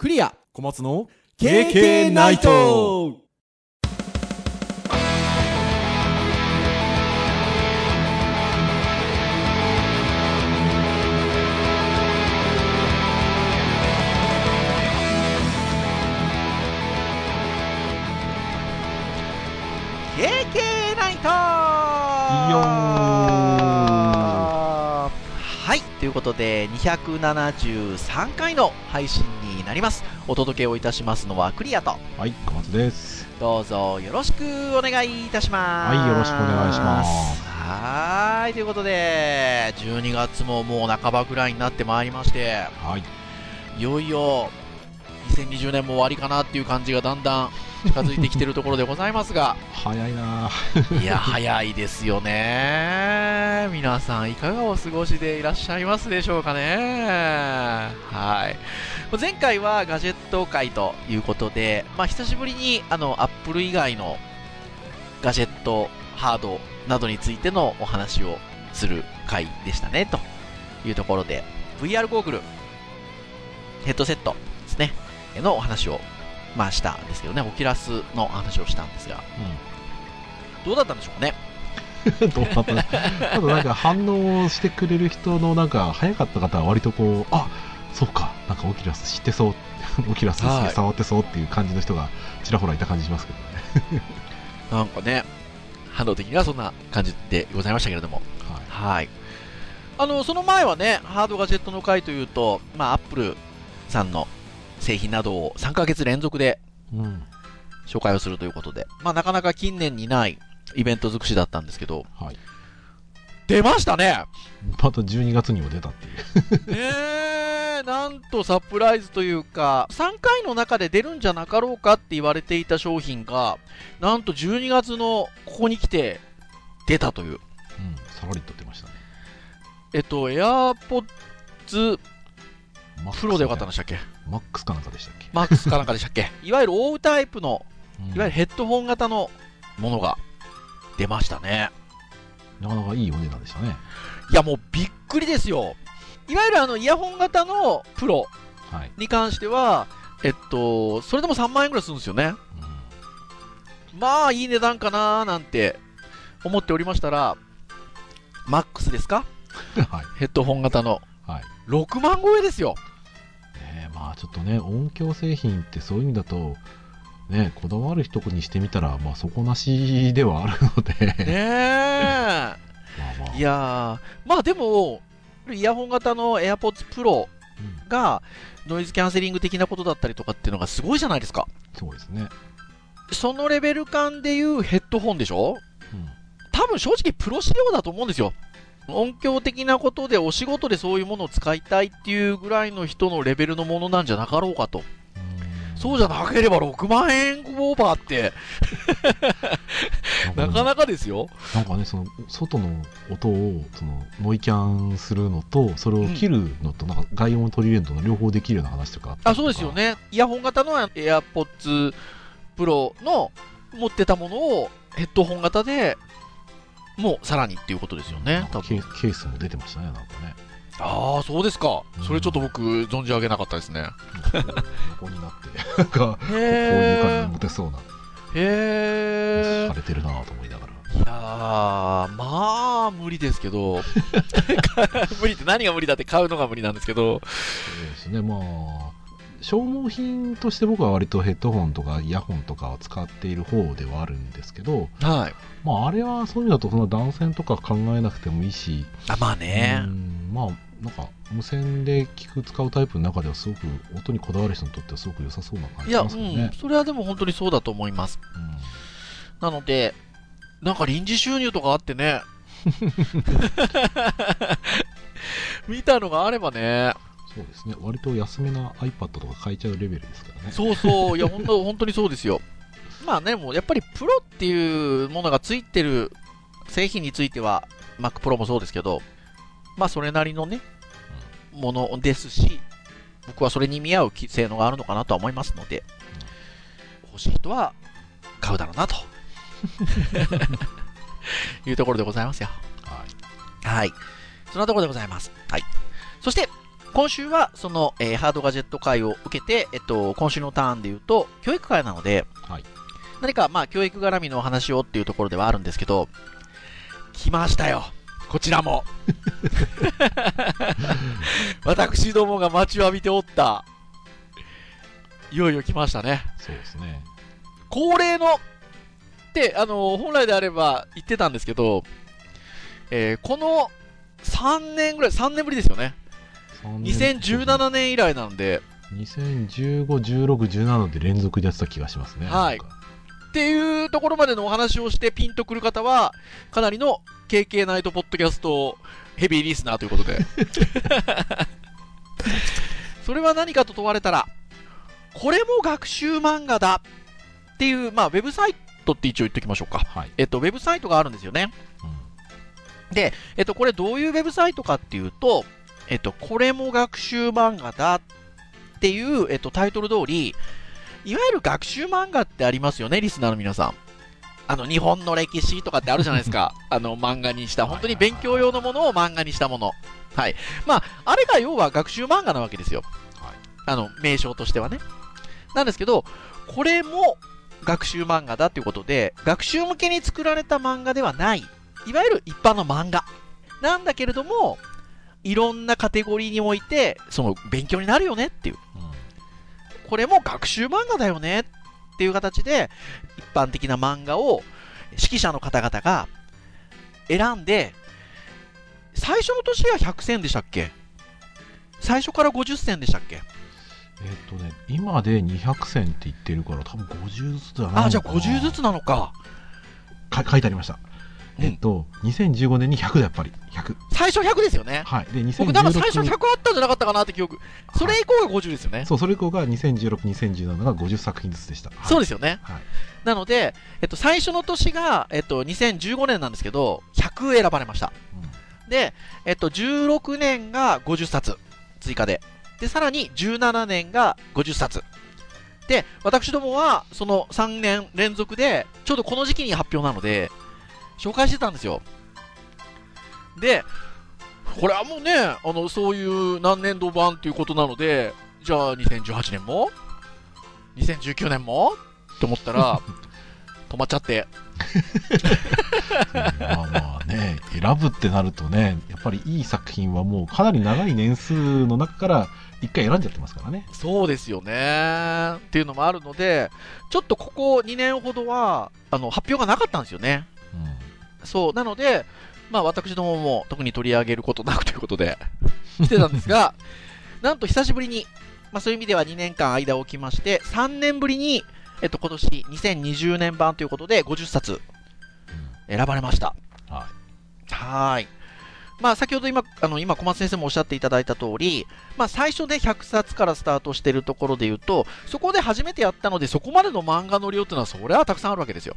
クリア。小松の KK ナイトということで273回の配信になります。お届けをいたしますのはクリアと。はい小松です。どうぞよろしくお願いいたします。はいよろしくお願いします。はいということで12月ももう半ばぐらいになってまいりましてはい。いよいよ2020年も終わりかなっていう感じがだんだん近づいてきてるところでございますが。早いな。いや早いですよね。皆さんいかがお過ごしでいらっしゃいますでしょうかね。はい。前回はガジェット会ということで、まあ、久しぶりにあのアップル以外のガジェットハードなどについてのお話をする回でしたねというところで。VR ゴーグルヘッドセットですね。のお話をまあしたんですけどね、オキラスの話をしたんですが、どうだったんでしょうかね？どうだった？ただなんか反応してくれる人のなんか早かった方は割とこうあそうか。なんかオキラス知ってそう。オキラスはい触ってそうっていう感じの人がちらほらいた感じしますけどね。なんかね、反応的にはそんな感じでございましたけれども、はい。はい。あの、その前はね、ハードガジェットの回というと、まあ、アップルさんの製品などを3ヶ月連続でうん。紹介をするということで、まあ、なかなか近年にないイベント尽くしだったんですけど、はい。出ましたね！また12月にも出たっていう。ねえ、なんとサプライズというか、3回の中で出るんじゃなかろうかって言われていた商品が、なんと12月のここに来て出たという。うん。さらりと出ましたね。えっと、AirPods マックス Pro でよかったんでしたっけ？マックスかなんかでしたっけ、マックスかなんかでしたっけ？いわゆる覆うタイプの、うんいわゆるヘッドホン型のものが出ましたね。なかなかいいお値段でしたねいや、もうびっくりですよ。いわゆるあのイヤホン型のプロはい、に関しては、えっと、それでも3万円ぐらいするんですよね。まあ、いい値段かなーなんて思っておりましたら、マックスですか？う んはいヘッドホン型の。はい6万超えですよ。ちょっとね音響製品ってそういう意味だとねこだわる人にしてみたらまあ底なしではあるのでねえ。まあまあいやー、まあでも、イヤホン型の AirPods Pro うんがノイズキャンセリング的なことだったりとかっていうのがすごいじゃないですか。そうですね、そのレベル感でいうヘッドホンでしょ？うん多分正直プロ仕様だと思うんですよ。音響的なことでお仕事でそういうものを使いたいっていうぐらいの人のレベルのものなんじゃなかろうかと。そうじゃなければ6万円オーバーって、なかなかですよ。なんかねその外の音をそのノイキャンするのとそれを切るのとなんか外音を取り入れるのと両方できるような話とかあそうですよね。イヤホン型の AirPods Pro の持ってたものをヘッドホン型でもうさらにっていうことですよねケースも出てましたねなんかねああ、そうですかう。んそれちょっと僕存じ上げなかったですね。横になってなんかこういう感じへで持てそうなえ。へえさ。れてるなと思いながらいやー、まあ、無理ですけど、無理って何が無理だって買うのが無理なんですけど、そうですねまあ消耗品として僕は割とヘッドホンとかイヤホンとかを使っている方ではあるんですけど、はい。まあ、あれはそういう意味だとそんな断線とか考えなくてもいいし、あ、まあねう。んまあなんか無線で聞く使うタイプの中ではすごく音にこだわる人にとってはすごく良さそうな感いや、うじしますよねん、。それはでも本当にそうだと思います。なので、なんか臨時収入とかあってね、見たのがあればね、そうですね割と安めな iPad とか買えちゃうレベルですからね。そうそう、いや、本当、本当にそうですよ。まあね、もうやっぱりプロっていうものがついてる製品については、Mac Pro もそうですけど、まあそれなりのね、ものですし、僕はそれに見合う性能があるのかなとは思いますので、欲しい人は買うだろうなと いうところでございますよ。はいはい。そんなところでございます。はい。そして、今週はその、えーハードガジェット会を受けて、えっと、今週のターンで言うと、教育会なので、はい何かまあ教育絡みのお話をっていうところではあるんですけど、来ましたよ。こちらも。私どもが待ちわびておった。いよいよ来ましたね。そうですね。恒例のって、あの本来であれば言ってたんですけど、えーこの3年ぐらい、3年ぶりですよね。2017年以来なんで、2015、16、17で連続でやってた気がしますね。はいっていうところまでのお話をしてピンとくる方は、かなりの KK ナイトポッドキャストヘビーリスナーということで。それは何かと問われたら、これも学習漫画だっていう、まあ、ウェブサイトって一応言っておきましょうか。はい。えっと、ウェブサイトがあるんですよね。うんで、えっと、これどういうウェブサイトかっていうと、えっと、これも学習漫画だっていう、えっと、タイトル通り、いわゆる学習漫画ってありますよね、リスナーの皆さん。あの、日本の歴史とかってあるじゃないですか。あの、漫画にした、本当に勉強用のものを漫画にしたもの。はい。まあ、あれが要は学習漫画なわけですよ。はいあの、名称としてはね。なんですけど、これも学習漫画だっていうことで、学習向けに作られた漫画ではない。いわゆる一般の漫画。なんだけれども、いろんなカテゴリーにおいて、その勉強になるよねっていう。うんこれも学習漫画だよねっていう形で、一般的な漫画を指揮者の方々が選んで、最初の年が100選でしたっけ？最初から50選でしたっけ？えっ、とね、今で200選って言ってるから、多分50ずつじゃないのかなあ、じゃあ50ずつなのか。か書いてありました。うんえっと、2015年に100だ、やっぱり。100。最初100ですよね。はい。で、2016僕なんか最初100あったんじゃなかったかなって記憶。それ以降が50ですよね。そう、それ以降が2016、2017が50作品ずつでした。そうですよね。はい。なので、えっと、最初の年が、えっと、2015年なんですけど、100選ばれました。で、えっと、16年が50冊追加で。で、さらに17年が50冊。で、私どもは、その3年連続で、ちょうどこの時期に発表なので、紹介してたんですよ。で、これはもうね、あの、そういう何年度版っていうことなので、じゃあ2018年も ?2019 年も？って思ったら、止まっちゃって。うんまあまあね、選ぶってなるとね、やっぱりいい作品はもうかなり長い年数の中から一回選んじゃってますからね。そうですよね。っていうのもあるので、ちょっとここ2年ほどは、あの、発表がなかったんですよね。うそう。なので、まあ私どもも特に取り上げることなくということで、してたんですが、なんと久しぶりに、まあそういう意味では2年間間を置きまして、3年ぶりに、えっと今年2020年版ということで50冊選ばれました。んははーい。まあ、先ほど今、あの、今、小松先生もおっしゃっていただいた通り、まあ、最初で100冊からスタートしているところで言うと、そこで初めてやったので、そこまでの漫画の量っていうのは、それはたくさんあるわけですよ。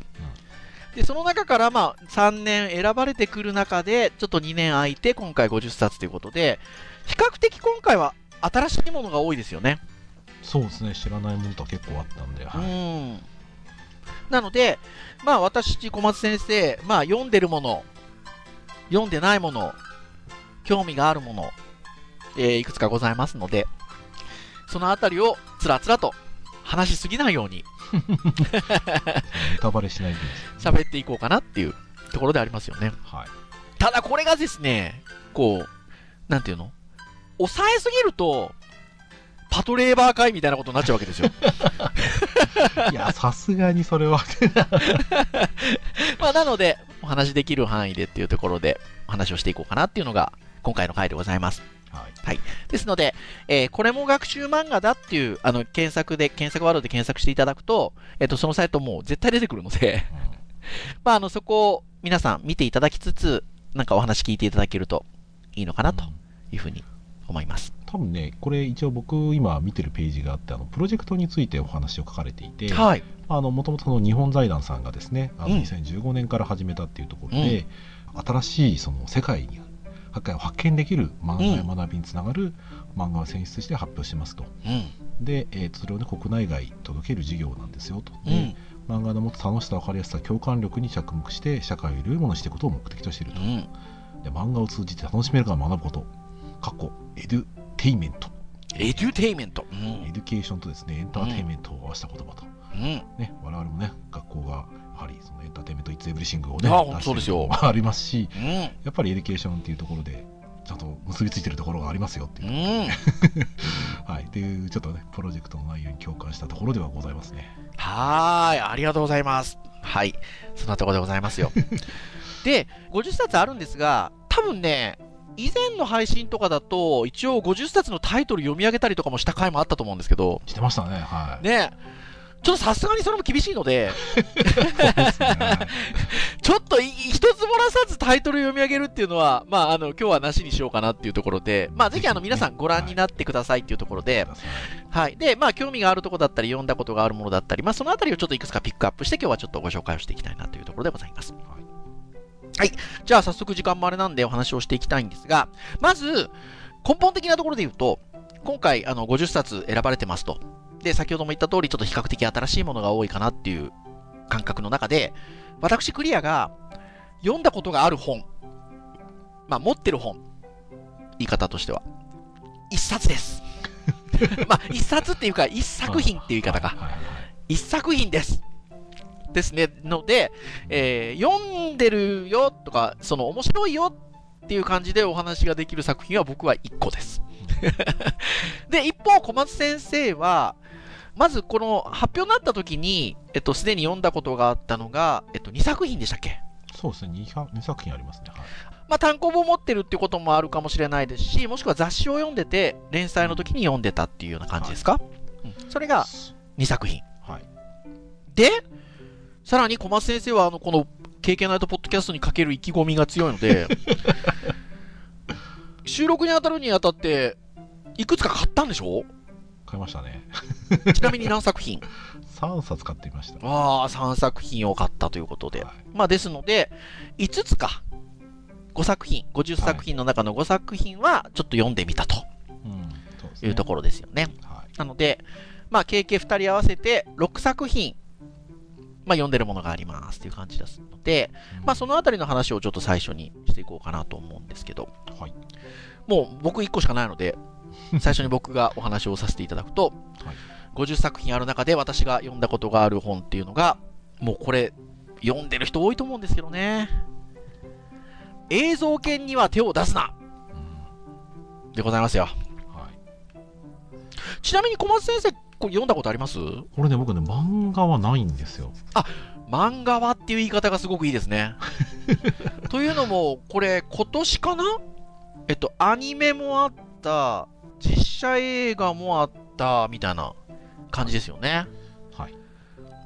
で、その中から、まあ、3年選ばれてくる中で、ちょっと2年空いて、今回50冊ということで、比較的今回は新しいものが多いですよね。い。そうですね、知らないものとは結構あったんで、はい。うん。なので、まあ私、小松先生、まあ読んでるもの、読んでないもの、興味があるもの、えーいくつかございますので、そのあたりをつらつらと話しすぎないようにネ タバレしないで喋っていこうかなっていうところでありますよね。はい。ただこれがですね、こう、なんていうの？抑えすぎると、パトレーバー会みたいなことになっちゃうわけですよ。いや、さすがにそれは。まあ、なので、お話しできる範囲でっていうところでお話をしていこうかなっていうのが今回の回でございます。はい。ですので、えーこれも学習漫画だっていう、あの、検索で、検索ワードで検索していただくと、えっ、と、そのサイトもう絶対出てくるので、まあ、あの、そこを皆さん見ていただきつつ、なんかお話聞いていただけるといいのかなというふうに思います。多分ね、これ一応僕今見てるページがあって、あのプロジェクトについてお話を書かれていて、はい。あの、もともと日本財団さんがですね、あのうん2015年から始めたっていうところで、新しいその世界に、世界を発見できる漫画や学びにつながる漫画を選出して発表してますと。うん。で、えーとそれをね、国内外に届ける事業なんですよと。でうん。漫画の持つ楽しさ、分かりやすさ、共感力に着目して、社会をより良いものにしていくことを目的としていると。うん。で漫画を通じて楽しめるから学ぶこと。過去、エデュテイメント。エデュテイメント。うエん。デュケーションとですね、エンターテイメントを合わせた言葉と。うん。ね、我々もね、学校が、やはりその entertainment, it's everything をね、あそうですよありますし、うん。やっぱり education っていうところで、ちゃんと結びついてるところがありますよっていうう、ん。はい、っていうちょっとね、プロジェクトの内容に共感したところではございますね。はーい。ありがとうございます。はい。そんなところでございますよ。で、50冊あるんですが、多分ね、以前の配信とかだと、一応50冊のタイトル読み上げたりとかもした回もあったと思うんですけど、してましたね、はい。ね、ちょっとさすがにそれも厳しいので、ちょっと一つ漏らさずタイトル読み上げるっていうのは、まあ、あの、今日はなしにしようかなっていうところで、まあ、ぜひあの、皆さんご覧になってくださいっていうところで、はい。で、まあ、興味があるとこだったり、読んだことがあるものだったり、まあ、そのあたりをちょっといくつかピックアップして、今日はちょっとご紹介をしていきたいなというところでございます。はい。じゃあ、早速時間もあれなんでお話をしていきたいんですが、まず、根本的なところで言うと、今回、あの、50冊選ばれてますと。で、先ほども言った通り、ちょっと比較的新しいものが多いかなっていう感覚の中で、私、クリアが読んだことがある本、まあ、持ってる本、言い方としては、一冊です。まあ、一冊っていうか、一作品っていう言い方か。一作品です。ですね。ので、えー読んでるよとか、その面白いよっていう感じでお話ができる作品は僕は1個です。で、一方、小松先生は、まずこの発表になった時に、えっと、すでに読んだことがあったのが、えっと、2作品でしたっけ？そうですね、2, 2作品ありますね。はい。まあ、単行本を持ってるっていうこともあるかもしれないですし、もしくは雑誌を読んでて、連載の時に読んでたっていうような感じですか、うん。それが2作品。はい。で、さらに小松先生は、あの、この、経験ナイトポッドキャストにかける意気込みが強いので、収録に当たるにあたって、いくつか買ったんでしょ？買いましたね。ちなみに何作品？3冊買ってみました。ああ、3作品を買ったということで。はいまあ、ですので、5つか。5作品、50作品の中の5作品は、ちょっと読んでみたというところですよね。はい。なので、まあ、経験2人合わせて6作品、まあ、読んでるものがありますっていう感じですので、まあ、そのあたりの話をちょっと最初にしていこうかなと思うんですけど、はい。もう僕1個しかないので、最初に僕がお話をさせていただくと、はい50作品ある中で私が読んだことがある本っていうのが、もうこれ、読んでる人多いと思うんですけどね。映像犬には手を出すなうんでございますよ。はい。ちなみに小松先生、これ読んだことあります？これね、僕ね、漫画はないんですよ。漫画はっていう言い方がすごくいいですね。というのも、これ、今年かな？えっと、アニメもあった、実写映画もあった、みたいな感じですよね。はい。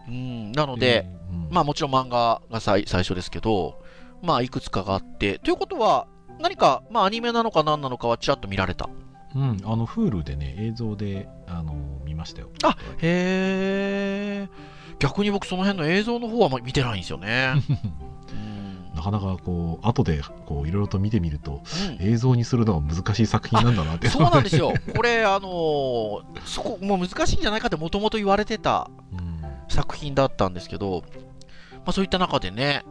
うん、なので、うん、まあもちろん漫画が最最初ですけど、まあいくつかがあって、ということは、何か、まあアニメなのか何なのかはちらっと見られた。うん、あの、Hulu でね、映像で、あの、見ましたよ。あへえ。逆に僕その辺の映像の方はまあ見てないんですよね。うんなかなかこう、後で、こう、いろいろと見てみると、うん映像にするのは難しい作品なんだなって。そうなんですよ。これ、あのーそこ、もう難しいんじゃないかってもともと言われてたうん。作品だったんですけど、まあそういった中でね、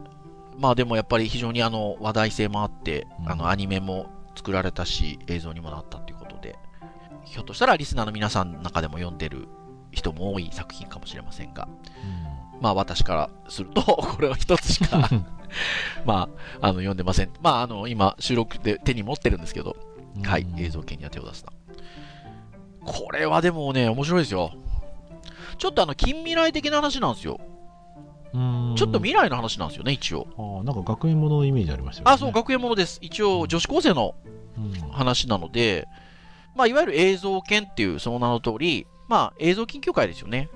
まあでもやっぱり非常にあの話題性もあって、うんあのアニメも作られたし、映像にもなったっていうことで、ひょっとしたらリスナーの皆さんの中でも読んでる人も多い作品かもしれませんが、まあ私からすると、これは一つしか、まあ、あの読んでません。まああの今収録で手に持ってるんですけど、うんはい、映像系には手を出すな。これはでもね、面白いですよ。ちょっとあの、近未来的な話なんですよ。うんちょっと未来の話なんですよね、一応。あーなんか学園もののイメージありましたよね。あ、そう、学園ものです。一応、女子高生のうん話なので、まあ、いわゆる映像研っていうその名の通り、まあ、映像研究会ですよね。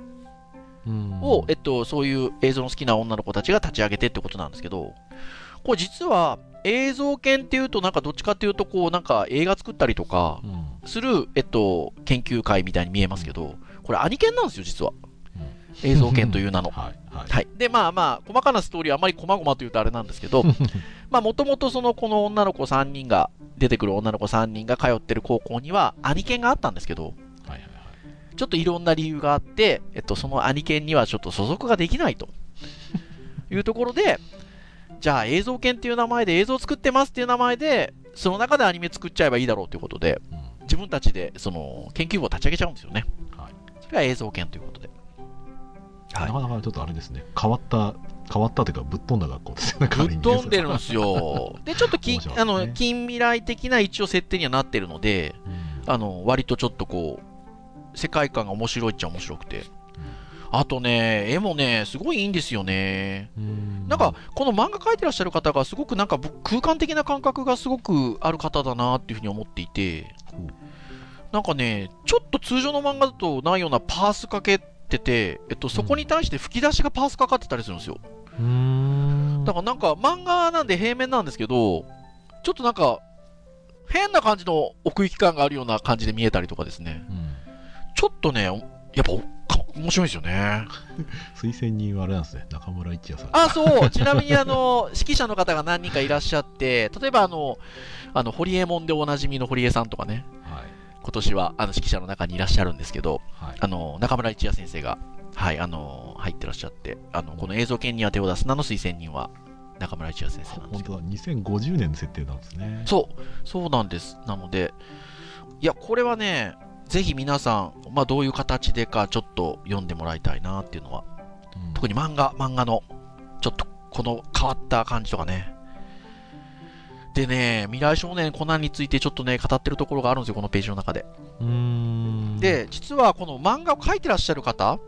うんを、えっと、そういう映像の好きな女の子たちが立ち上げてってことなんですけど、これ実は、映像研っていうと、なんかどっちかっていうと、こう、なんか映画作ったりとかうんする、えっと、研究会みたいに見えますけど、これアニ研なんですよ、実は。映像研という名の。はいはい。はい。で、まあまあ、細かなストーリーはあまり細々と言うとあれなんですけど、まあ、もともとその、この女の子3人が、出てくる女の子3人が通ってる高校には、アニ研があったんですけど。ちょっといろんな理由があって、えっと、そのアニ研にはちょっと所属ができないと。いうところで、じゃあ映像研っていう名前で映像作ってますっていう名前で、その中でアニメ作っちゃえばいいだろうということで、うん。自分たちでその研究部を立ち上げちゃうんですよね。はい。それが映像研ということで。はい。なかなかちょっとあれですね、変わった、変わったというか、ぶっ飛んだ学校ですよね、ぶっ飛んでるんですよ。で、ちょっとき、ね。あの近未来的な一応設定にはなってるので、うん。あの割とちょっとこう、世界観が面白いっちゃ面白くて。あとね、絵もね、すごいいいんですよね。うんなんか、この漫画描いてらっしゃる方が、すごくなんか僕空間的な感覚がすごくある方だなっていうふうに思っていて、なんかね、ちょっと通常の漫画だとないようなパースかけてて、えっと、そこに対して吹き出しがパースかかってたりするんですよ。だからなんか漫画なんで平面なんですけど、ちょっとなんか、変な感じの奥行き感があるような感じで見えたりとかですね。うんちょっとね、やっぱ面白いですよね。推薦人はあれなんですね、中村一也さん。あ、そう。ちなみにあの、指揮者の方が何人かいらっしゃって、例えばあの、あの、ホリエモンでおなじみの堀江さんとかね、はい。今年はあの指揮者の中にいらっしゃるんですけど、はい。あの、中村一也先生が、はい、あの、入ってらっしゃって、あの、この映像研には手を出す名の推薦人は、中村一也先生なんですよ。本当だ、2050年の設定なんですね。そう、そうなんです。なので、いや、これはね、ぜひ皆さん、まあ、どういう形でか、ちょっと読んでもらいたいなっていうのは、うん特に漫画、漫画の、ちょっとこの変わった感じとかね。でね、未来少年コナンについてちょっとね、語ってるところがあるんですよ、このページの中で。で、実はこの漫画を描いてらっしゃる方、はい。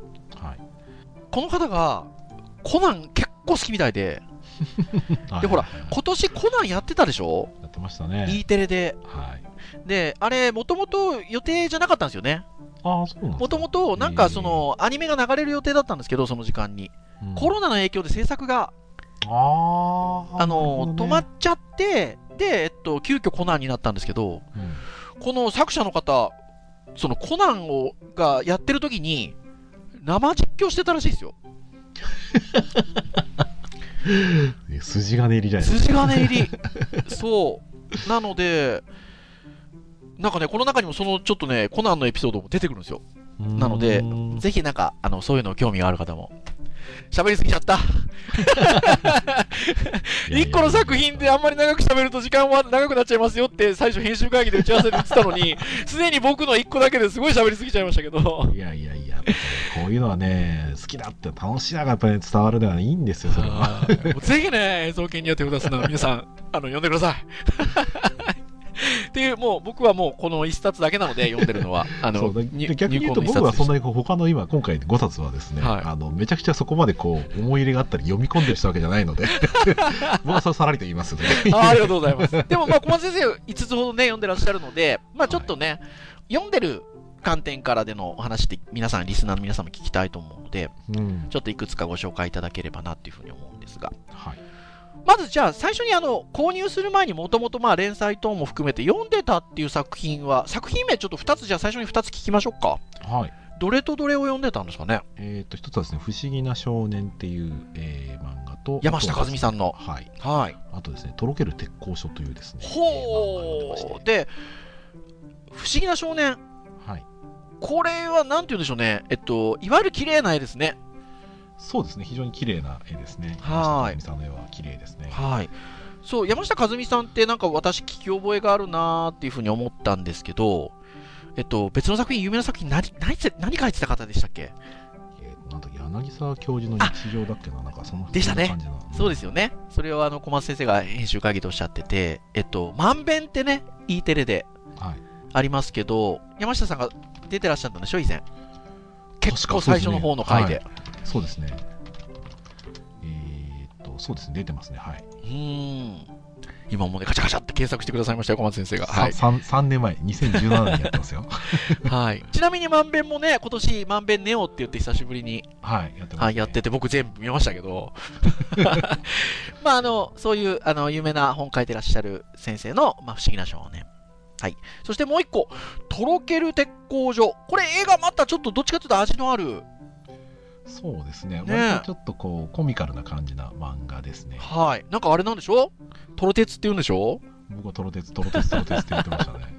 この方が、コナン結構好きみたいで、でほら今年コナンやってたでしょ？やってましたね。E テレで。はい。で、あれ、もともと予定じゃなかったんですよね。ああ、そうもともと、なんかその、アニメが流れる予定だったんですけど、その時間に。うんコロナの影響で制作が、あーあの、止まっちゃって、で、えっと、急遽コナンになったんですけど、ほどねこの作者の方、そのコナンをがやってる時に、生実況してたらしいですよ。うんね筋金入りじゃないです筋金入り。そう。なので、なんかね、この中にもそのちょっとね、コナンのエピソードも出てくるんですよ。か。なのでぜひなんか、あの、そういうの興味がある方も。喋りすぎちゃった。一個の作品であんまり長く喋ると時間は長くなっちゃいますよって最初編集会議で打ち合わせで言ってたのに、すでに僕の一個だけですごい喋りすぎちゃいましたけど。いやいやいや、こういうのはね、好きだって楽しいながやっぱり伝わるのはいいんですよ、それは。ぜひね、映像系にやってくださいな。皆さん、あの、読んでください。っていう、もう僕はもうこの一冊だけなので読んでるのは、あの、逆に言うと僕はそんなにこう他の今今回5冊はですね、はい。あのめちゃくちゃそこまでこう思い入れがあったり読み込んでる人わけじゃないので。僕はそれさらりと言いますね。あーありがとうございます。でも、まあ、小松先生、5つほどね、読んでらっしゃるので、まあ、ちょっとね、読んでる観点からでのお話って、皆さん、リスナーの皆さんも聞きたいと思うので、うん。ちょっといくつかご紹介いただければなっていうふうに思うんですが、はいまずじゃあ、最初にあの購入する前にもともとまあ連載等も含めて読んでたっていう作品は、作品名ちょっと2つ、じゃあ最初に2つ聞きましょうか。はいどれとどれを読んでたんですかね？えー、と一つはですね「不思議な少年」っていう、えー漫画と山下和美さんのはい。はいあとですね「とろける鉄工所」というですねほう。てで、不思議な少年。はいこれはなんて言うんでしょうね。えっと、いわゆる綺麗な絵ですね。そうですね。非常に綺麗な絵ですね。はい。山下和美さんの絵は綺麗ですね。はい。そう、山下和美さんってなんか私聞き覚えがあるなーっていうふうに思ったんですけど、えっと、別の作品、有名な作品、何、何せ、何書いてた方でしたっけ？えーなんだ柳沢教授の日常だっけななんかそのでしたね。そうですよね。それをあの、小松先生が編集会議でおっしゃってて、えっと、まんべんってね、E テレではい。ありますけど、山下さんが出てらっしゃったんでしょ、以前。結構最初の方の回で。そうですねえー、っとそうですね出てますねはいうーん。今もね、カチャカチャって検索してくださいましたよ、小松先生が。はい。3, 三年前2017年にやってますよ はい。ちなみにまんべんもね、今年まんべんネオって言って久しぶりにはいやってます、ねはい、やってて、僕全部見ましたけど。まあ、あの、そういう、あの、有名な本書いてらっしゃる先生の、まあ、不思議な少年。はい。そしてもう一個、とろける鉄工所。これ映画またちょっとどっちかというと味のある。そうですね。ね。割とちょっとこうコミカルな感じな漫画ですね。はい。なんかあれなんでしょ？トロ鉄って言うんでしょ？僕はトロテツトロテツトロテツって言ってましたね。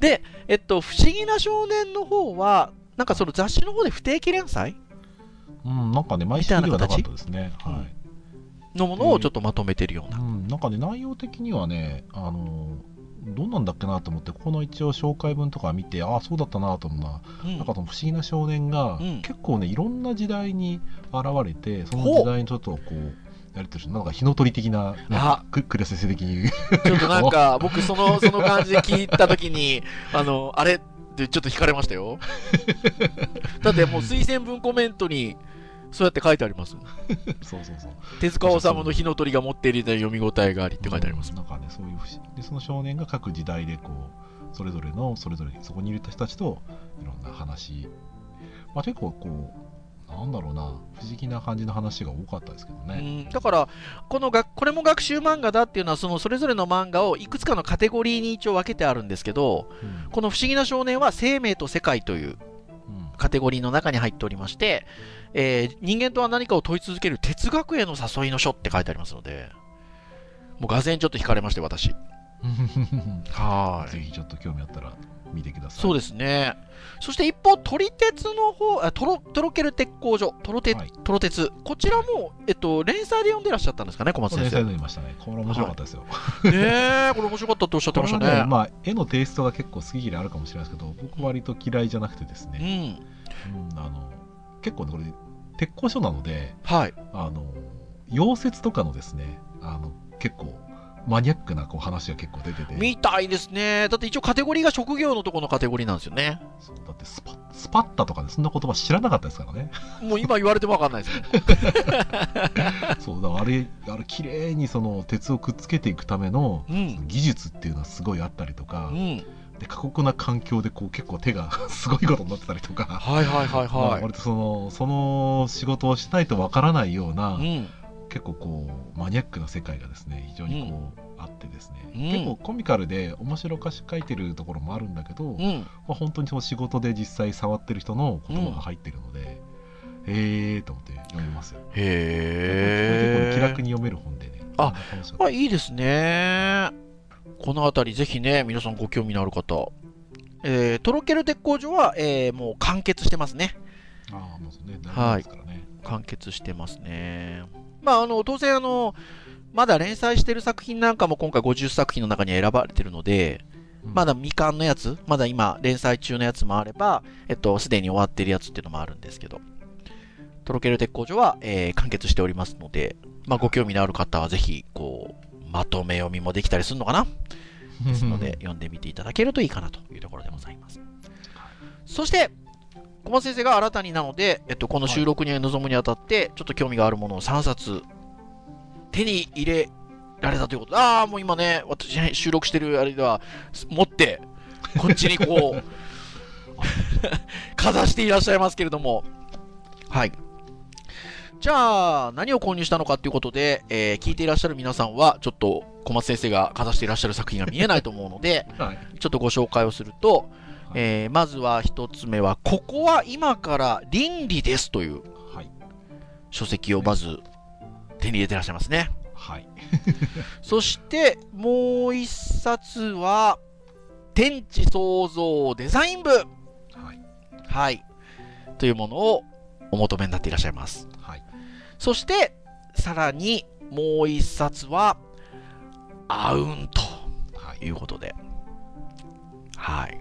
で、えっと、不思議な少年の方は、なんかその雑誌の方で不定期連載？うんなんかね毎週ではなかったですね。形？はい、のものをちょっとまとめてるような。うん、なんかね内容的にはねあのどうなんだっけなと思ってここの一応紹介文とか見てああそうだったなと思うな、うん。なんかその不思議な少年が、うん。結構ねいろんな時代に現れてその時代にちょっとこうやりとなんか火の鳥的ななククレ先生的に。ちょっとなんか、僕、その、その感じで聞いたときに、あの、あれってちょっと惹かれましたよ。だってもう推薦文コメントに、そうやって書いてあります。そうそうそう。手塚治虫の火の鳥が持っている読み応えがありって書いてあります。なんかねそういう不思議でその少年が各時代でこうそれぞれのそれぞれそこにいる人たちといろんな話、まあ、結構こうなんだろうな不思議な感じの話が多かったですけどうね、ん、だからこのが、これも学習漫画だっていうのは、そのそれぞれの漫画をいくつかのカテゴリーに一応分けてあるんですけど、うん。この不思議な少年は生命と世界といううん。カテゴリーの中に入っておりまして、えー人間とは何かを問い続ける哲学への誘いの書って書いてありますので、もうがぜんちょっと惹かれまして、私。はぜひちょっと興味あったら見てくださいそうですね。そして一方、撮り鉄の方、あトロトロケル鉄工所、トロテ、はいトロ鉄、こちらも、えっと、連載で読んでらっしゃったんですかね、小松これ連載先生。で見ましたねこれ面白かったですよ、ねえ、これ面白かったっておっしゃってましたね。はねまあ絵のテイストが結構好き嫌いあるかもしれないですけど僕割と嫌いじゃなくてですね、うん。うんあの結構ねこれ鉄工所なのではい。あの溶接とかのですねあの結構マニアックなこう話が結構出ててみたいですね。だって一応カテゴリーが職業のところのカテゴリーなんですよね。そうだってスパスパッタとかでそんな言葉知らなかったですからねもう今言われてもわかんないですね。そうだからあれあれ綺麗にその鉄をくっつけていくためのうん。技術っていうのはすごいあったりとか、うん。で過酷な環境でこう結構手が すごいことになってたりとか、はいはいはいまあはい。割とそのその仕事をしないとわからないような、うん。結構こうマニアックな世界がですね非常にこう、あってですね、うん結構コミカルで面白おかしく書いてるところもあるんだけど、まうん。あ、本当にその仕事で実際触ってる人の言葉が入ってるので、へえーと思って読みますよ。へえ。気楽に読める本でね。あ楽しかったあ、いいですね。このあたり、ぜひね、皆さんご興味のある方。えー、とろける鉄工所は、えーもう完結してますね。ああ、もうね、はい。完結してますね。まあ、あの、当然、あの、まだ連載してる作品なんかも今回50作品の中に選ばれてるので、うんまだ未完のやつ、まだ今連載中のやつもあれば、えっと、すでに終わってるやつっていうのもあるんですけど、とろける鉄工所は、えー完結しておりますので、まあ、ご興味のある方はぜひ、こう、まとめ読みもできたりするのかな？ですので、読んでみていただけるといいかなというところでございます。そして、小松先生が新たになので、えっと、この収録に臨むにあたって、ちょっと興味があるものを3冊、手に入れられたということで、ああ、もう今ね、私、収録してるあれでは、持って、こっちにこう、かざしていらっしゃいますけれども、はい。じゃあ、何を購入したのかということで、えー聞いていらっしゃる皆さんは、ちょっと小松先生がかざしていらっしゃる作品が見えないと思うので、はい。ちょっとご紹介をすると、えーまずは一つ目は、ここは今から倫理ですというはい。書籍をまず手に入れてらっしゃいますね。はい。そして、もう一冊は、天地創造デザイン部はい。はい。というものをお求めになっていらっしゃいます。はい。そして、さらにもう一冊は、アウンとはい。いうことで。はい。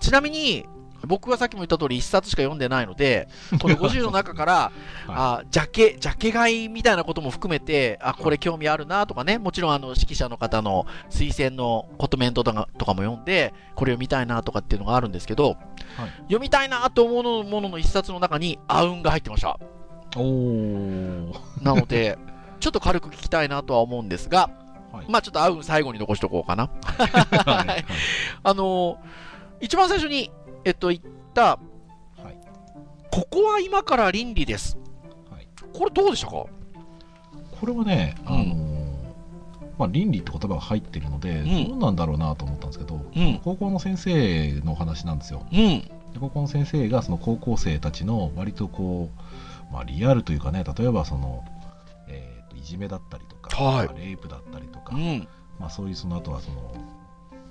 ちなみに、僕はさっきも言った通り一冊しか読んでないので、この50の中から、あジャケ、ジャケ買いみたいなことも含めて、あ、これ興味あるなとかね、もちろんあの指揮者の方の推薦のコトメントとかとかも読んで、これを見たいなとかっていうのがあるんですけど、はい読みたいなと思うのものの一冊の中に、アウンが入ってました。なので、ちょっと軽く聞きたいなとは思うんですが、はい。まあちょっとアウン最後に残しとこうかな。はい。は いあの一番最初に、えっと、言った、はい。ここは今から倫理です。はいこれどうでしたか？これはね、あうんのーまあ、倫理って言葉が入ってるので、うんどうなんだろうなと思ったんですけど、うん。高校の先生のお話なんですよ。うん。で高校の先生がその高校生たちの割とこう、まあ、リアルというかね例えばその、えーといじめだったりとか、はい。まあレイプだったりとか、うん。まあ、そういうその後はその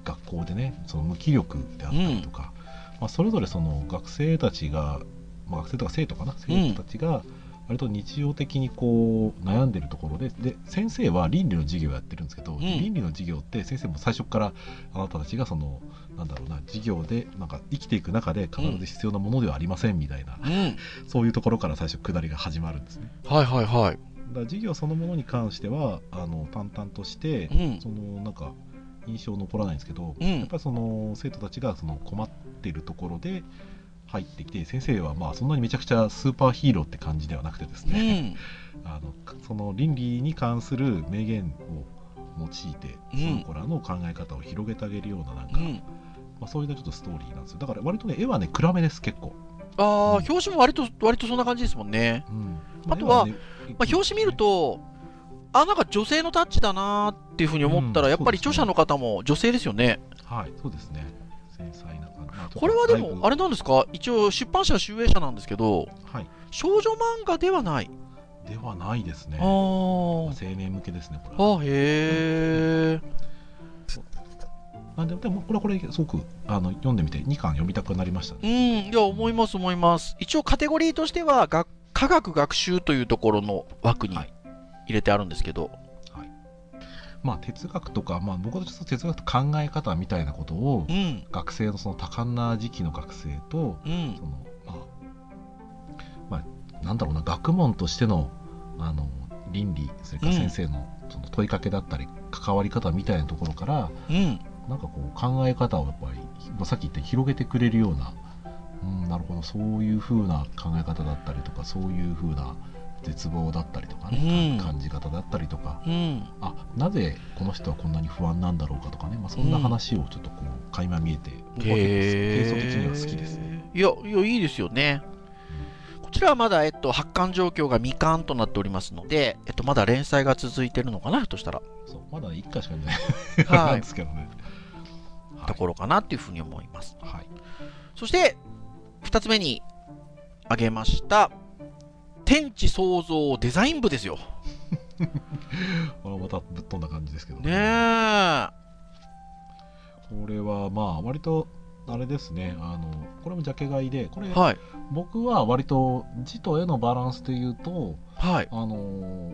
学校でねその無気力であったりとか、まあ、それぞれその学生たちが、まあ、学生とか生徒かな生徒たちが割と日常的にこう悩んでるところでで先生は倫理の授業をやってるんですけど、ん。倫理の授業って先生も最初からあなたたちがそのなんだろうな授業でなんか生きていく中で必ず必要なものではありませんみたいな、うん。そういうところから最初下りが始まるんですね。はいはいはい。だから授業そのものに関してはあの淡々として、うん。そのなんか印象残らないんですけど、うんやっぱりその生徒たちがその困ってるところで入ってきて先生はまあそんなにめちゃくちゃスーパーヒーローって感じではなくてですうね、ん。あのその倫理に関する名言を用いて、うんその子らの考え方を広げてあげるようななんか、うん。まあ、そういうちょっとストーリーなんですよ。だから割とね絵はね暗めです結構、ああ、表紙も割と、割とそんな感じですもんね。うんあとは絵ねまあ、表紙見ると、あ、なんか女性のタッチだなーっていうふうに思ったら、うんやっぱり著者の方も女性ですよね。はいそうですね。繊細な感じ、これはでも、あれなんですか？一応出版社集英社なんですけど、はい。少女漫画ではない。ではないですね。あ青ー年向けですねこれは。あ、へえ。なんででもこれはこれすごくあの読んでみて2巻読みたくなりましたうね、ん、いや、思います、思います。一応カテゴリーとしては、が科学学習というところの枠にはい。入れてあるんですけど、まあ哲学とか、まあ、僕はちょっと哲学と考え方みたいなことをうん、学生のその多感な時期の学生とうん。そ、のまあ、まあ、なんだろうな学問としてのあの倫理それから先生のその問いかけだったり関わり方みたいなところからうん、なんかこう考え方をやっぱり、まあ、さっき言った広げてくれるような、うん、なるほどそういう風な考え方だったりとかそういう風な絶望だったりとかね、うん感じ方だったりとかうん。あなぜこの人はこんなに不安なんだろうかとかね、まあ、そんな話をちょっとこう垣間見えて、僕は結構テイスト的には好きですね。いや、いや、いいですよね。こちらはまだ、えっと、発刊状況が未完となっておりますので、えっと、まだ連載が続いてるのかな、ひょっとしたら、そうまだね1回しかない、はいなんですけどね。はいところかなっていうふうに思います。はいそして、二つ目に挙げました、天地創造デザイン部ですよ。これはまたぶっ飛んだ感じですけどねえ。これはまあ割とあれですねあのこれもジャケ買いでこれ、はい。僕は割と字と絵のバランスでいうとはい。あの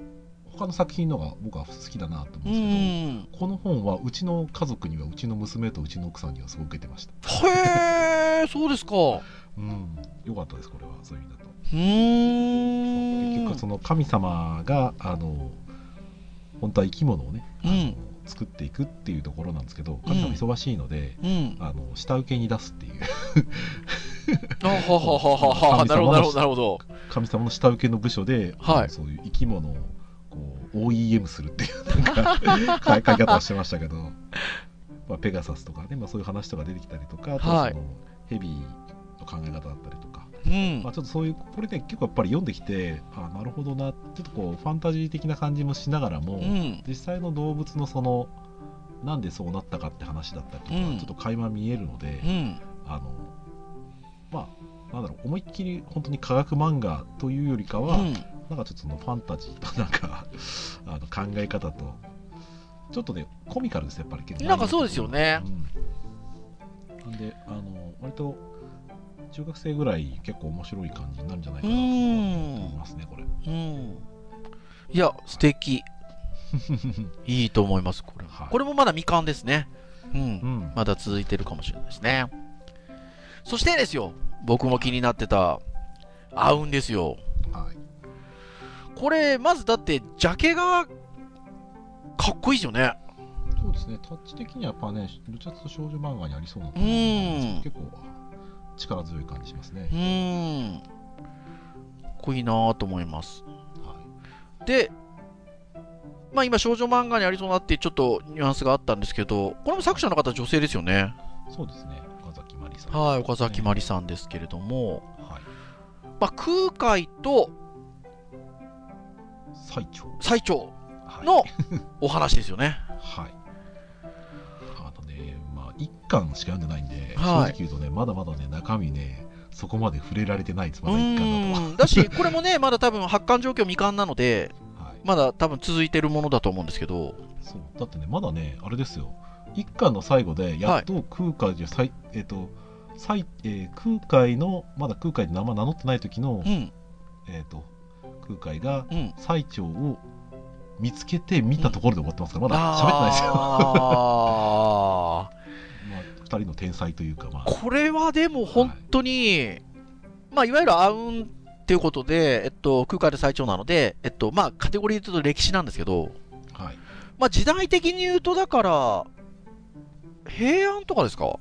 他の作品のが僕は好きだなと思ううんですけど、ん。この本はうちの家族にはうちの娘とうちの奥さんにはすごく受けてましたへえ、そうですか。ううんよかったですこれはそういう意味だとーん。結局その神様があの本当は生き物をね、うん作っていくっていうところなんですけど神様忙しいので、うん。あの下請けに出すっていうあははははは。なるほど、なるほど、なるほど。神様の下請けの部署で、はいそういう生き物を OEM するっていうなんか書い方をしてましたけど、まあ、ペガサスとかね、まあ、そういう話とか出てきたりとかあとそのヘビーの考え方だったりとか、うんまあ、。ちょっとそういうこれね結構やっぱり読んできてあなるほどなちょっとこうファンタジー的な感じもしながらも、うん。実際の動物のそのなんでそうなったかって話だったりとか、うんちょっと垣間見えるので、うん。あのまあなんだろう思いっきり本当に科学漫画というよりかは、うん。なんかちょっとそのファンタジーとなんか あの考え方とちょっとねコミカルですやっぱり結構なんかそうですよねうんなんであの割と中学生ぐらい結構面白い感じになるんじゃないかなとうん思いますねこれうん。いや、素敵。いいと思います、これ。はいこれもまだ未完ですね。うんう。んまだ続いてるかもしれないですね。そしてですよ、僕も気になってた、合うんですよ。はいこれ、まずだって、ジャケが、かっこいいですよね。そうですねタッチ的にはやっぱねどちらかと少女漫画にありそうなうん結構力強い感じしますねう、ーん。かっこいいなぁと思います。はいで、まあ今少女漫画にありそうなってちょっとニュアンスがあったんですけど、これも作者の方女性ですよね。そうですね岡崎まりさんはい、岡崎まりさんですけれども、はいまあ空海と最長最長はいのお話ですよね。はい。あのね、まあ、一巻しか読んでないんで、はい正直言うとね、まだまだね、中身ね、そこまで触れられてないです、うまだ一巻だーん。だし、これもね、まだ多分発刊状況未完なので、と。はい。まだ多分続いてるものだと思うんですけど、そう。だってね、まだね、あれですよ。一巻の最後で、やっと空海じゃ、最えっ、と、最えー空海の、まだ空海で名前名乗ってない時の、うん。えっ、と、空海がうん。最澄を見つけて見たところで終わってますから、まだ喋ってないですよ。あ まあ、2人の天才というか、まあ、ーこれはでも本当に、まあ、いわゆるアウンっていうことで、えっと、空海で最長なので、えっと、まあ、カテゴリーで言うと歴史なんですけど、はい、まあ、時代的に言うと、だから、平安とかですか？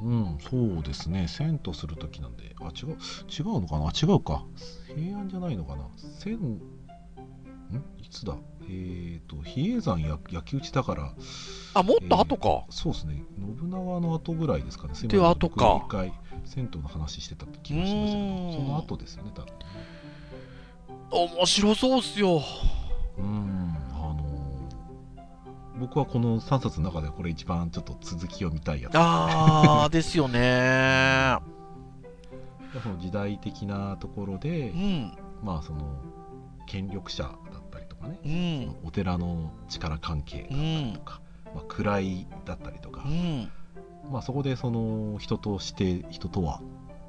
うん、そうですね、遷都するときなんで、あ、違う、違うのかな、あ違うか、平安じゃないのかな、千、ん？いつだ、えっ、と、比叡山や焼き討ちだから、あ、もっと後か。そうですね、信長の後ぐらいですかね、でません後か。僕一回、銭湯の話してた気がしましたけど、その後ですよね、多分。面白そうっすよ。うーん、あのー僕はこの3冊の中でこれ一番ちょっと続きを見たいやつ。あー、ですよね。その時代的なところでう、ん、まあその権力者だったりとかね、うん、お寺の力関係だったりとか、まあ、位だったりとかう、ん、まあ、そこでその人として人とは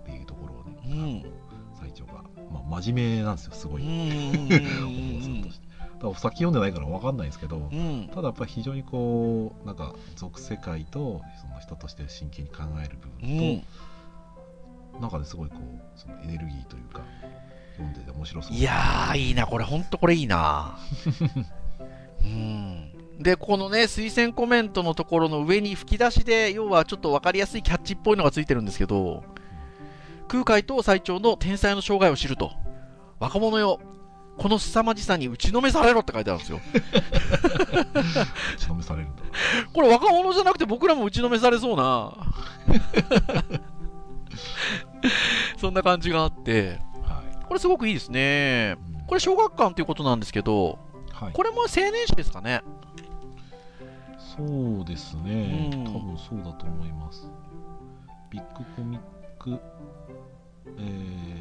っていうところをね、うん、最長が、まあ、真面目なんですよすごい、うん、お先読んでないから分かんないんですけど、うん、ただやっぱり非常にこうなんか俗世界とその人として真剣に考える部う分ん。と、なんかねすごいこうそのエネルギーというか読んでて面白そういやー、いいな、これ、ほんとこれいいな。うん。で、このね、推薦コメントのところの上に吹き出しで、要はちょっと分かりやすいキャッチっぽいのがついてるんですけど、空海と最長の天才の生涯を知ると。若者よ、この凄まじさに打ちのめされろって書いてあるんですよ。打ちのめされるんだ これ若者じゃなくて僕らも打ちのめされそうな そんな感じがあってはい、これすごくいいですね。うん。これ小学館ということなんですけどはい、これも青年誌ですかね。そうですね、うん。多分そうだと思います。ビッグコミック、え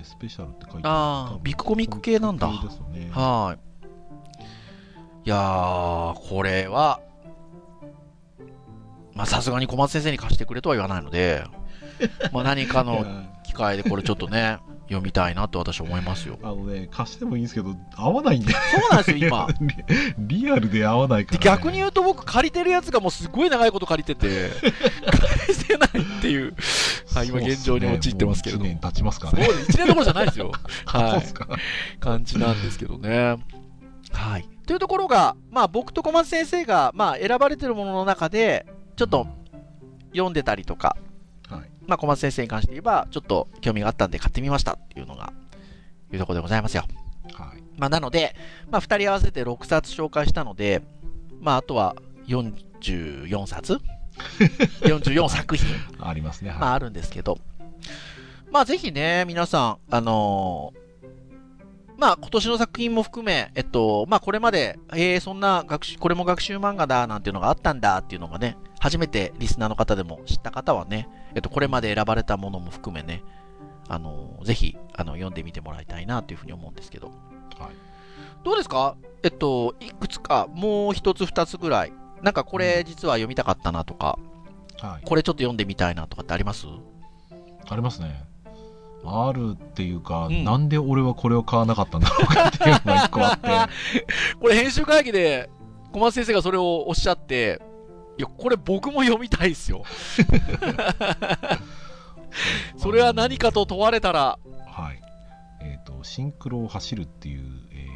ースペシャルって書いてあー多分ビッグコミック系なんだ。ね。はい。いやーこれはまあさすがに小松先生に貸してくれとは言わないので まあ何かいのや機会でこれちょっとね読みたいなと私は思いますよ。あのね貸してもいいんですけど合わないんでそうなんですよ今。リ リアルで合わないかでら、ね、逆に言うと僕借りてるやつがもうすごい長いこと借りてて返せないっていう。はい今現状に陥ってますけれども。う1年経ちますかそうらねです。1年どころじゃないですよ。はい。感じなんですけどね。はい。というところがまあ僕と小松先生がまあ選ばれてるものの中でちょっと読んでたりとかはい。まあ小松先生に関して言えばちょっと興味があったんで買ってみましたっていうのがいうところでございますよ。はい。まあ、なので、まあ、2人合わせて6冊紹介したので、まあ、あとは44冊 ?44 作品、ありますね。はい、まあ、あるんですけど、まあ、ぜひね、皆さん、あのーまあ、今年の作品も含め、えっと、まあ、これまで、えー、そんな学習、これも学習漫画だ、なんていうのがあったんだっていうのがね、初めてリスナーの方でも知った方はね、えっと、これまで選ばれたものも含めね、あのーぜひ、あの、読んでみてもらいたいなというふうに思うんですけど、はい。どうですか？えっと、いくつか、もう一つ二つぐらい、なんかこれ実は読みたかったなとか、はい、これちょっと読んでみたいなとかってあります？ありますねあるっていうか、うんなんで俺はこれを買わなかったんだろうかっていうのが一個あって これ編集会議で小松先生がそれをおっしゃって、いや、これ僕も読みたいですよ。それは何かと問われたら、はいえっ、とシンクロを走るっていう、えー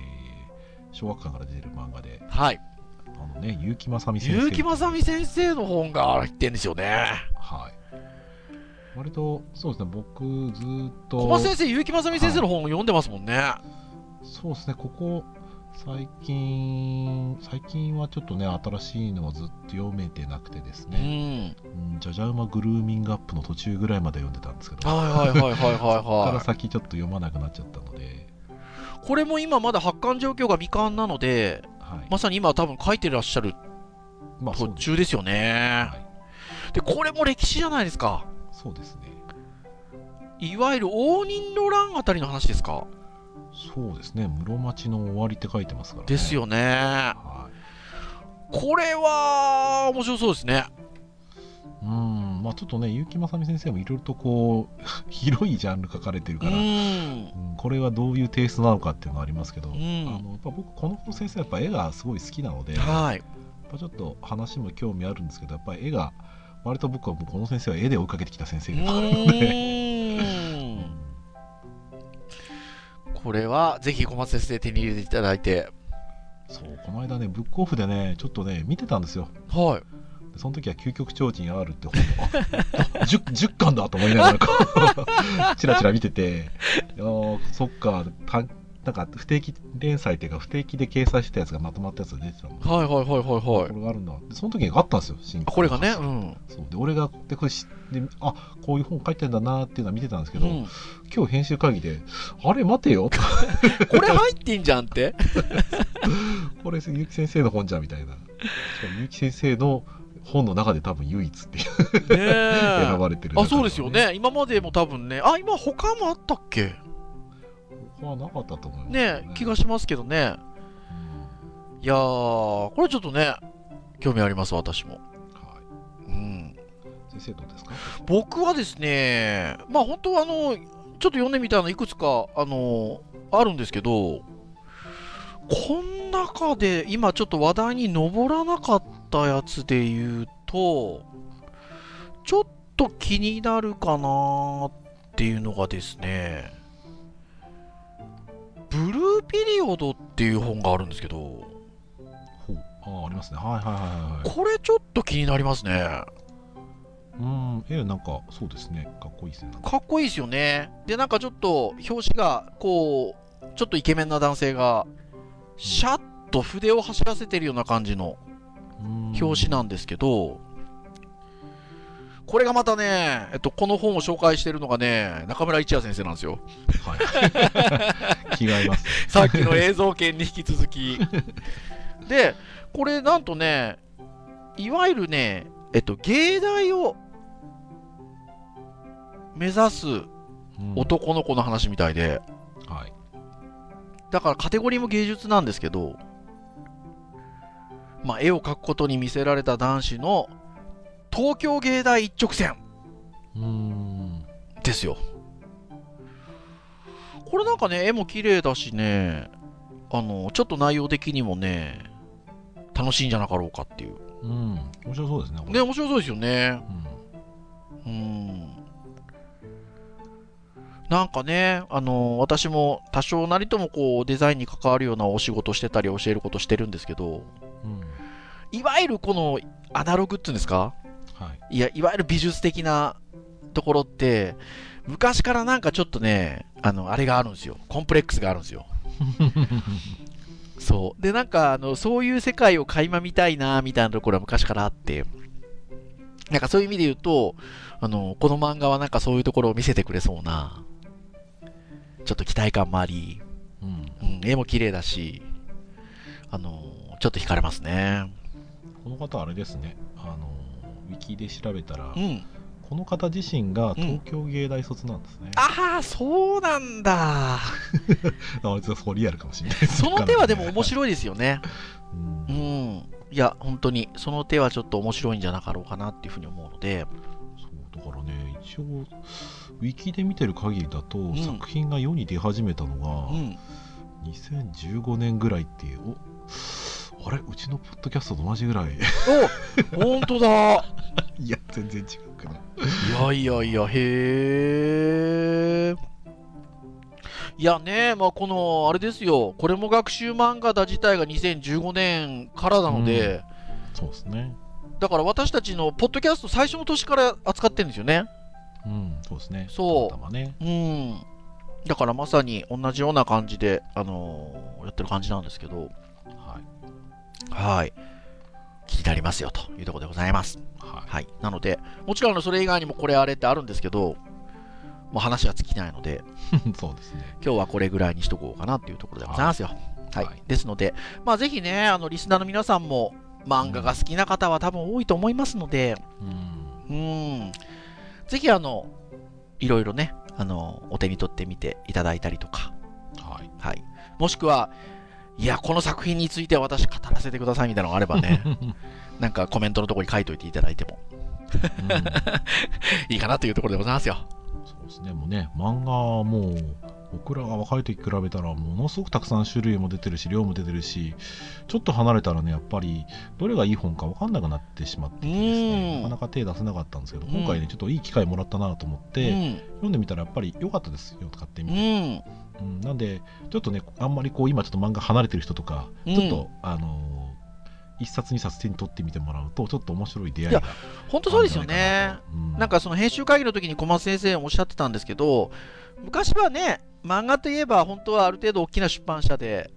小学館から出てる漫画ではい。あのね結城正美先生結城正美先生の本が入ってんですよね。はい割とそうですね僕ずっと小松先生、結城正美先生の本を読んでますもんね。そうですねここ最近最近はちょっとね新しいのはずっと読めてなくてですうね、ん。うん、じゃじゃ馬グルーミングアップの途中ぐらいまで読んでたんですけど、はいはいはいはいはいそこからは先ちょっと読まなくなっちゃったので、い。これも今まだ発刊状況が未完なので、はいまさに今多分書いてらっしゃる途まあそうです中ですよね。はい、で、これも歴史じゃないですか。そうですね。いわゆる応仁の乱あたりの話ですか？そうですね。室町の終わりって書いてますからね。ですよね。はこれは面白そうですね。い、うん。うんまあ、ちょっとね結城正美先生もいろいろとこう 広いジャンル書かれてるから、うん。うんこれはどういうテイストなのかっていうのはありますけど、うん。あのやっぱ僕この子の先生はやっぱ絵がすごい好きなので、やっはいぱちょっと話も興味あるんですけどやっぱり絵が割と僕はもうこの先生は絵で追いかけてきた先生うでもあるので、これはぜひ小松先生手に入れていただいて。そうこの間ねブックオフでねちょっとね見てたんですよ。はい。でその時は究極超人 R って本を。あ 10, 10巻だと思いながら チラチラ見てて。あーそっかたなんか不定期連載っていうか不定期で掲載してたやつがまとまったやつが出てたのはいはいはいはいはい。これがあるんだ。でその時にあったんですよ新あこれがね？うん。そう。で俺がでこれ知ってあこういう本書いてんだなっていうのは見てたんですけど、うん。今日編集会議であれ待てよ。これ入ってんじゃんって。これ結城先生の本じゃんみたいな。結城先生の本の中で多分唯一っていう。ねえ。選ばれてる中で。はあそうですよね。今までも多分ね。あ今他もあったっけ？他はなかったと思いますね。気がしますけどね。いやーこれちょっとね興味あります私も。はい。うん。先生どうですか？僕はですねまあ本当はあのちょっと読んでみたのいくつかあのあるんですけどこの中で今ちょっと話題に上らなかったやつで言うとちょっと気になるかなっていうのがですねブルーピリオドっていう本があるんですけど。ほう。あありますね。はいはいはいはい。これちょっと気になりますね。うん。えなんかそうですね。かっこいいですね。かかっこいいですよね。で、なんかちょっと、表紙が、こう、ちょっとイケメンな男性が、シャッと筆を走らせてるような感じのうん。表紙なんですけど、これがまたね、えっと、この本を紹介してるのがね、中村一也先生なんですよ。はい気が合います。さっきの映像権に引き続き。で、これなんとね、いわゆるね、えっと、芸大を目指すうん。男の子の話みたいで、はい。だからカテゴリーも芸術なんですけど、まあ、絵を描くことに見せられた男子の東京芸大一直線うん。ですよ。これなんかね、絵も綺麗だしね、あの、ちょっと内容的にもね、楽しいんじゃなかろうかっていう。うん。面白そうですねね、面白そうですよね。うん。うん。なんかね、あの、私も多少なりともこう、デザインに関わるようなお仕事してたり教えることしてるんですけど、うん。いわゆるこのアナログっていうんですか？はい。いや、いわゆる美術的なところって、昔からなんかちょっとね、あの、あれがあるんですよ。コンプレックスがあるんですよ。そう。で、なんか、あの、そういう世界を垣間見たいな、みたいなところは昔からあって、なんかそういう意味で言うと、あの、この漫画はなんかそういうところを見せてくれそうな、ちょっと期待感もあり、うんうん、絵も綺麗だし、あの、ちょっと惹かれますね。この方あれですねあのウィキで調べたらうん。この方自身が東京芸大卒なんですね、ああ、そうなんだ。あいつはそうリアルかもしれないです その手はでも面白いですよね。うんうん。いや、本当に、その手はちょっと面白いんじゃなかろうかなっていうふうに思うので、そうだからね一応ウィキで見てる限りだと、ん作品が世に出始めたのが、うん。2015年ぐらいっていうおあれ？うちのポッドキャストと同じぐらい。お本当だ。いや全然違うけど。いやいやいや、へえ。いやね、まあ、この、あれですよ、これも学習漫画だ自体が2015年からなので、そうですね。だから私たちのポッドキャスト最初の年から扱ってるんですよね。うんそうですね。そう。ね。うん。だからまさに同じような感じで、あのーやってる感じなんですけど、はいはい。気になりますよというところでございます。ははい。なので、もちろんそれ以外にもこれあれってあるんですけど、もう話は尽きないので、い そうですね今日はこれぐらいにしとこうかなっていうところでございますよ。はい。はいですので、まあぜひね、あのリスナーの皆さんも漫画が好きな方は多分多いと思いますので、うんうん。ぜひあの、いろいろね、あの、お手に取ってみていただいたりとか、はいはい。もしくは、いや、この作品については私語らせてくださいみたいなのがあればね、なんかコメントのところに書いといていただいても いいかなというところでございますよ。そうですね、もうね、漫画はもう、僕らが若い時比べたら、ものすごくたくさん種類も出てるし、量も出てるし、ちょっと離れたらね、やっぱり、どれがいい本か分かんなくなってしまってですね、うんなかなか手出せなかったんですけど、うん今回ね、ちょっといい機会もらったなと思って、うん。読んでみたらやっぱり良かったですよ、買ってみうて。ん。うん、なんで、ちょっとね、あんまりこう、今ちょっと漫画離れてる人とか、うんちょっと、あのー一冊二冊手に取ってみてもらうと、ちょっと面白い出会いが本当そうですよね。うんなんかその編集会議の時に小松先生おっしゃってたんですけど、昔はね、漫画といえば本当はある程度大きな出版社で、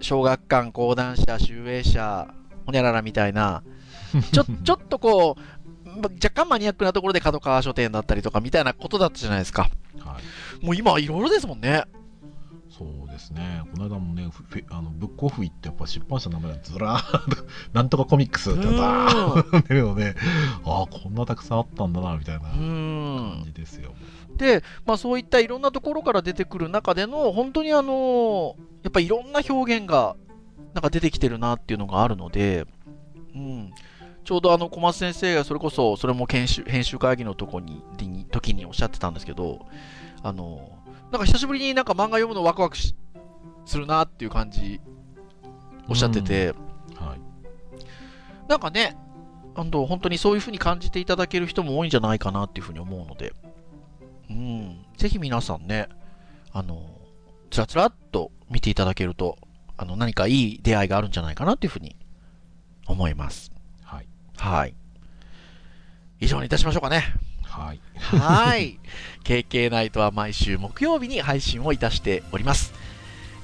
小学館、講談社、集英社、ほにゃららみたいな、ちょちょっとこう、ま若干マニアックなところで角川書店だったりとかみたいなことだったじゃないですか。はいもう今いろいろですもんね。そうですね、この間もね、あのブックオフ行って、やっぱ出版社の名前がずらーっと、なんとかコミックスってバーンって出るので、ああ、こんなたくさんあったんだな、みたいなう感ん。じですよ。で、まあそういったいろんなところから出てくる中での、本当にあの、やっぱいろんな表現が、なんか出てきてるなっていうのがあるので、うん。ちょうどあの小松先生がそれこそ、それも研修編集会議のとこに、に時におっしゃってたんですけど、あの、なんか久しぶりになんか漫画読むのワクワクしするなっていう感じ、おっしゃってて、はい、なんかね、本当にそういう風に感じていただける人も多いんじゃないかなっていう風に思うので、うん、ぜひ皆さんね、あの、つらつらっと見ていただけると、あの、何かいい出会いがあるんじゃないかなっていう風に思います。はい、はい。以上にいたしましょうかね。はい、はい。KK ナイトは毎週木曜日に配信をいたしております。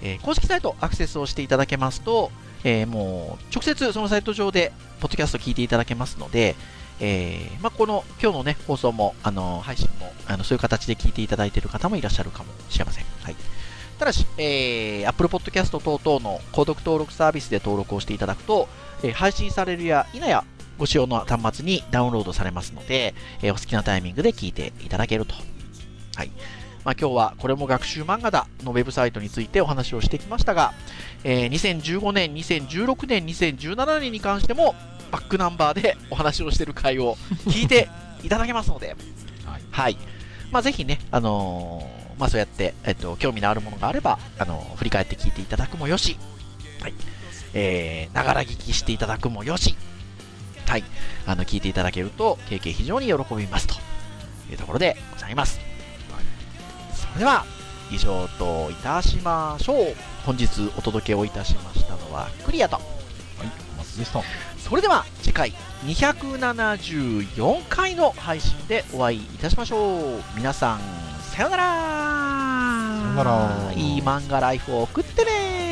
えー公式サイトアクセスをしていただけますと、えーもう直接そのサイト上でポッドキャスト聞いていただけますので、えーまあ、この今日のね放送もあの配信もあのそういう形で聞いていただいている方もいらっしゃるかもしれません。はい。ただし、えー、Apple Podcast 等々の購読登録サービスで登録をしていただくと、えー配信されるや否やご使用の端末にダウンロードされますので、えーお好きなタイミングで聞いていただけると。はい。まあ、今日はこれも学習漫画だのウェブサイトについてお話をしてきましたが、えー2015年、2016年、2017年に関してもバックナンバーでお話をしている回を聞いていただけますので、はい、はい。まあ、ぜひね、あのーまあ、そうやって、えっと、興味のあるものがあれば、あのー振り返って聞いていただくもよし、はい。えー、ながら聞きしていただくもよし、はい。あの、聞いていただけると、経験非常に喜びますというところでございます。それでは、以上といたしましょう。本日お届けをいたしましたのはクリアと。はい、小松でした。それでは次回274回の配信でお会いいたしましょう。皆さん、さようならさようならいい漫画ライフを送ってね